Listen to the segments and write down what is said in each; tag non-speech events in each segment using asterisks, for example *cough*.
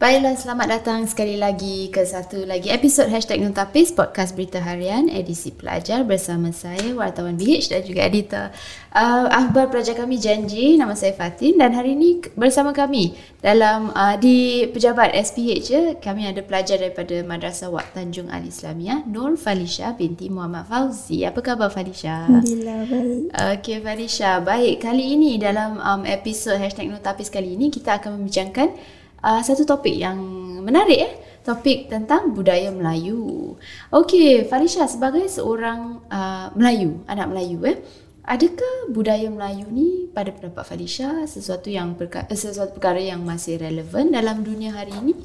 Baiklah, selamat datang sekali lagi ke satu lagi episod Hashtag Notapis Podcast Berita Harian edisi pelajar bersama saya, wartawan BH dan juga editor uh, akhbar pelajar kami Janji, nama saya Fatin dan hari ini bersama kami dalam uh, di pejabat SPH ya, kami ada pelajar daripada Madrasah Wak Tanjung Al Islamiyah Nur Falisha binti Muhammad Fauzi. Apa khabar Falisha? Alhamdulillah, baik. Okey Falisha, baik. Kali ini dalam um, episod Hashtag Notapis kali ini kita akan membincangkan uh, satu topik yang menarik eh. Topik tentang budaya Melayu. Okey, Farisha sebagai seorang uh, Melayu, anak Melayu eh. Adakah budaya Melayu ni pada pendapat Falisha sesuatu yang perka- eh, sesuatu perkara yang masih relevan dalam dunia hari ini?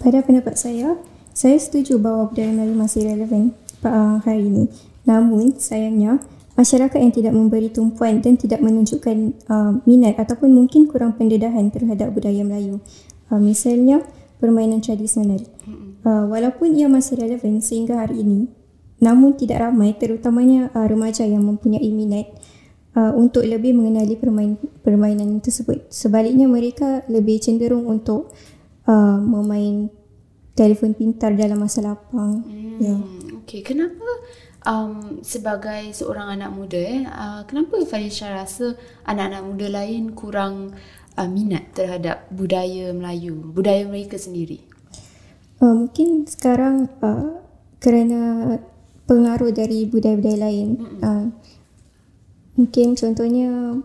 Pada pendapat saya, saya setuju bahawa budaya Melayu masih relevan uh, hari ini. Namun, sayangnya, masyarakat yang tidak memberi tumpuan dan tidak menunjukkan uh, minat ataupun mungkin kurang pendedahan terhadap budaya Melayu. Uh, misalnya, permainan tradisional. Uh, walaupun ia masih relevan sehingga hari ini, namun tidak ramai terutamanya uh, remaja yang mempunyai minat uh, untuk lebih mengenali permain, permainan tersebut. Sebaliknya mereka lebih cenderung untuk uh, memain telefon pintar dalam masa lapang. Hmm, Ya. Okey, kenapa um, sebagai seorang anak muda eh, uh, kenapa Falisha rasa anak-anak muda lain kurang uh, minat terhadap budaya Melayu, budaya mereka sendiri? Uh, mungkin sekarang uh, kerana pengaruh dari budaya-budaya lain. Uh, mungkin contohnya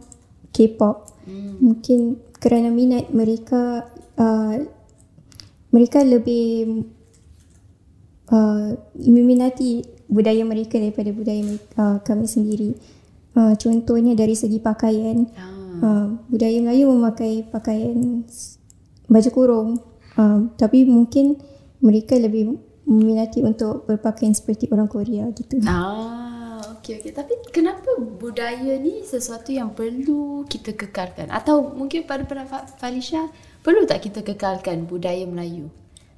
K-pop. Mungkin kerana minat mereka uh, mereka lebih uh, meminati budaya mereka daripada budaya uh, kami sendiri. Uh, contohnya dari segi pakaian. Ah. Uh, budaya Melayu memakai pakaian baju kurung. Uh, tapi mungkin mereka lebih meminati untuk berpakaian seperti orang Korea gitu. Ah, okey okey. Tapi kenapa budaya ni sesuatu yang perlu kita kekalkan? Atau mungkin pada pendapat Falisha, perlu tak kita kekalkan budaya Melayu?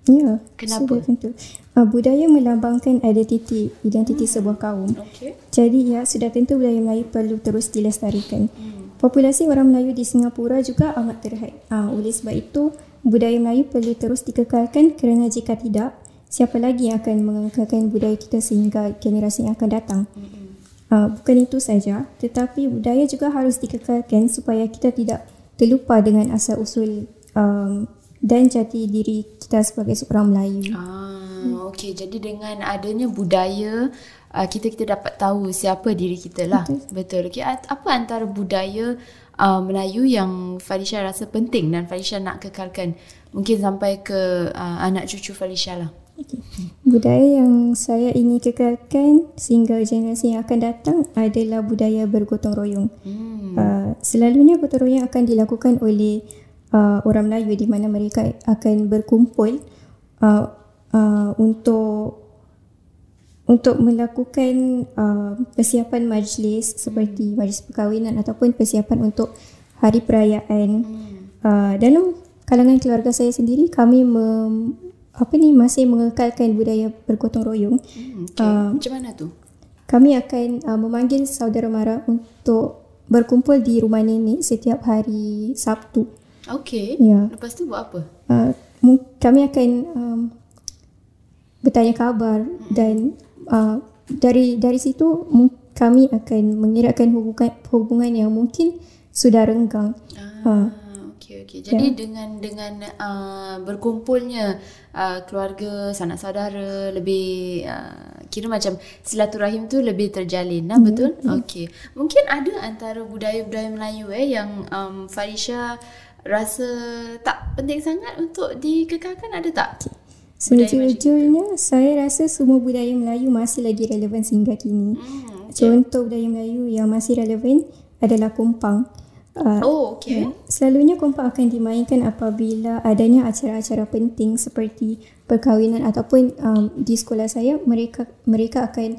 Ya. Kenapa? Sudah tentu. Uh, budaya melambangkan identiti, identiti sebuah kaum. Okey. Jadi ya sudah tentu budaya Melayu perlu terus dilestarikan. Populasi orang Melayu di Singapura juga amat terhad. Uh, oleh sebab itu budaya Melayu perlu terus dikekalkan kerana jika tidak, siapa lagi yang akan mengekalkan budaya kita sehingga generasi yang akan datang. Uh, bukan itu saja, tetapi budaya juga harus dikekalkan supaya kita tidak terlupa dengan asal usul um, dan jati diri kita sebagai seorang Melayu. Ah, okey. Jadi dengan adanya budaya uh, kita kita dapat tahu siapa diri kita lah. Betul. Betul. Okey, apa antara budaya uh, Melayu yang Falisha rasa penting dan Falisha nak kekalkan mungkin sampai ke uh, anak cucu Falisha lah. Budaya yang saya ingin kekalkan sehingga generasi yang akan datang adalah budaya bergotong royong. Hmm. Uh, selalunya gotong royong akan dilakukan oleh uh, orang Melayu di mana mereka akan berkumpul uh, uh, untuk untuk melakukan uh, persiapan majlis seperti majlis perkahwinan ataupun persiapan untuk hari perayaan. Uh, dalam kalangan keluarga saya sendiri kami mem, apa ni masih mengekalkan budaya bergotong royong. Hmm, okay. Ah. Macam mana tu? Kami akan uh, memanggil saudara mara untuk berkumpul di rumah nenek setiap hari Sabtu. Okey. Ya. Lepas tu buat apa? Uh, kami akan um, bertanya khabar dan uh, dari dari situ kami akan mengeratkan hubungan hubungan yang mungkin sudah renggang. Ah, okey okey. Jadi dengan dengan uh, berkumpulnya uh, keluarga, sanak saudara lebih uh, kira macam silaturahim tu lebih terjalin lah betul? Okey. Mungkin ada antara budaya-budaya Melayu eh yang um, Farisha rasa tak penting sangat untuk dikekalkan ada tak? Sejujurnya saya rasa semua budaya Melayu masih lagi relevan sehingga kini. Hmm. Contoh budaya Melayu yang masih relevan adalah kompang. Uh, Oh, okey. Ya. Selalunya kompang akan dimainkan apabila adanya acara-acara penting seperti perkahwinan ataupun um, di sekolah saya mereka mereka akan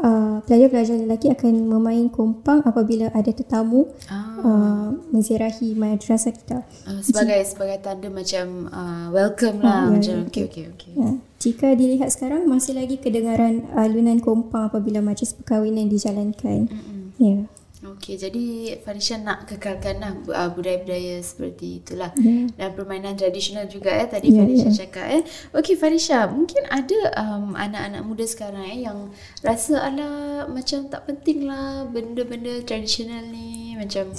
uh, pelajar-pelajar lelaki akan memain kompang apabila ada tetamu Ah. uh, menziarahi madrasah kita. Uh, sebagai sebagai tanda macam uh, welcome lah Ah, ya, macam okey okey okey. Ya. Jika dilihat sekarang masih lagi kedengaran alunan kompang apabila majlis perkahwinan dijalankan. Mm-mm. Ya. Okey, jadi Farisha nak kekalkan lah uh, budaya-budaya seperti itulah. Ya. Dan permainan tradisional juga eh tadi Ya, Farisha ya. cakap eh. Okey Farisha, mungkin ada um, anak-anak muda sekarang eh yang rasa ala macam tak penting lah benda-benda tradisional ni macam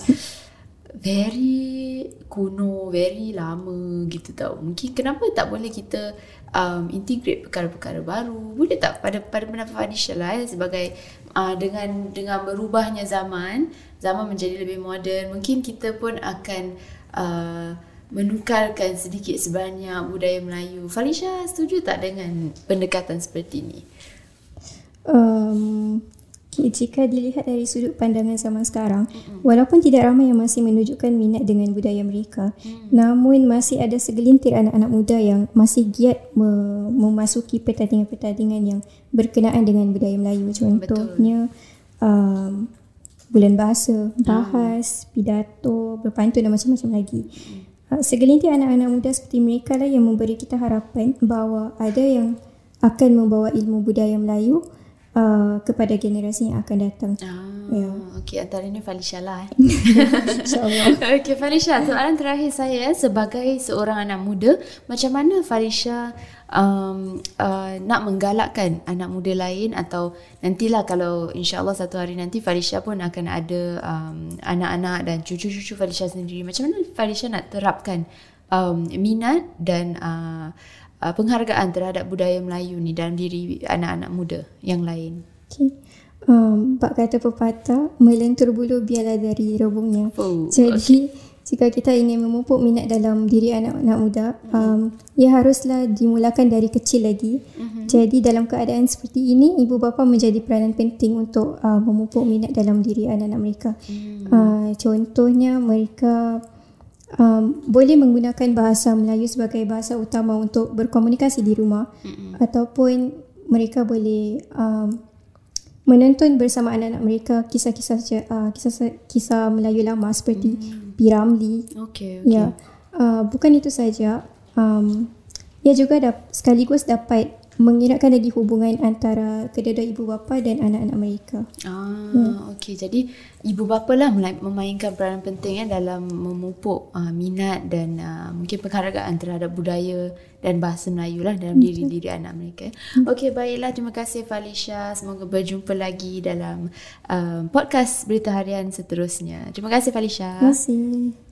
very kuno, very lama gitu tau. Mungkin kenapa tak boleh kita um, integrate perkara-perkara baru? Boleh tak pada pada pendapat Fanisha lah eh, sebagai uh, dengan dengan berubahnya zaman, zaman menjadi lebih moden, mungkin kita pun akan uh, menukarkan sedikit sebanyak budaya Melayu. Falisha setuju tak dengan pendekatan seperti ini? Um, jika dilihat dari sudut pandangan zaman sekarang, mm-hmm. walaupun tidak ramai yang masih menunjukkan minat dengan budaya mereka, mm. namun masih ada segelintir anak-anak muda yang masih giat me- memasuki pertandingan-pertandingan yang berkenaan dengan budaya Melayu. Contohnya um, bulan bahasa, bahas, pidato, berpantun dan macam-macam lagi. Uh, segelintir anak-anak muda seperti mereka lah yang memberi kita harapan bahawa ada yang akan membawa ilmu budaya Melayu uh, kepada generasi yang akan datang. Ah, Ya. Okey, antaranya Falisha lah. Eh. *laughs* InsyaAllah. *laughs* Okey, Falisha, soalan terakhir saya sebagai seorang anak muda, macam mana Falisha um, uh, nak menggalakkan anak muda lain atau nantilah kalau insyaAllah satu hari nanti Falisha pun akan ada um, anak-anak dan cucu-cucu Falisha sendiri. Macam mana Falisha nak terapkan um, minat dan uh, uh, penghargaan terhadap budaya Melayu ni dalam diri anak-anak muda yang lain? Okay. Um, bak kata pepatah, melentur bulu biarlah dari rebungnya. Oh, Jadi, jika kita ingin memupuk minat dalam diri anak-anak muda, um, ia haruslah dimulakan dari kecil lagi. Jadi, dalam keadaan seperti ini, ibu bapa menjadi peranan penting untuk uh, memupuk minat dalam diri anak-anak mereka. Uh, contohnya, mereka um, boleh menggunakan bahasa Melayu sebagai bahasa utama untuk berkomunikasi di rumah ataupun mereka boleh um, menonton bersama anak-anak mereka kisah-kisah uh, kisah kisah Melayu lama seperti P. Ramlee. Okey, okey. Ya. Uh, bukan itu saja. Um, ia juga dap- sekaligus dapat mengeratkan lagi hubungan antara kedua-dua ibu bapa dan anak-anak mereka. Ah, Hmm. okey. Jadi ibu bapa lah memainkan peranan penting eh dalam memupuk uh, minat dan uh, mungkin penghargaan terhadap budaya dan bahasa Melayu lah dalam diri-diri anak mereka. Okey, baiklah. Terima kasih Falisha. Semoga berjumpa lagi dalam uh, podcast Berita Harian seterusnya. Terima kasih Falisha. Terima kasih.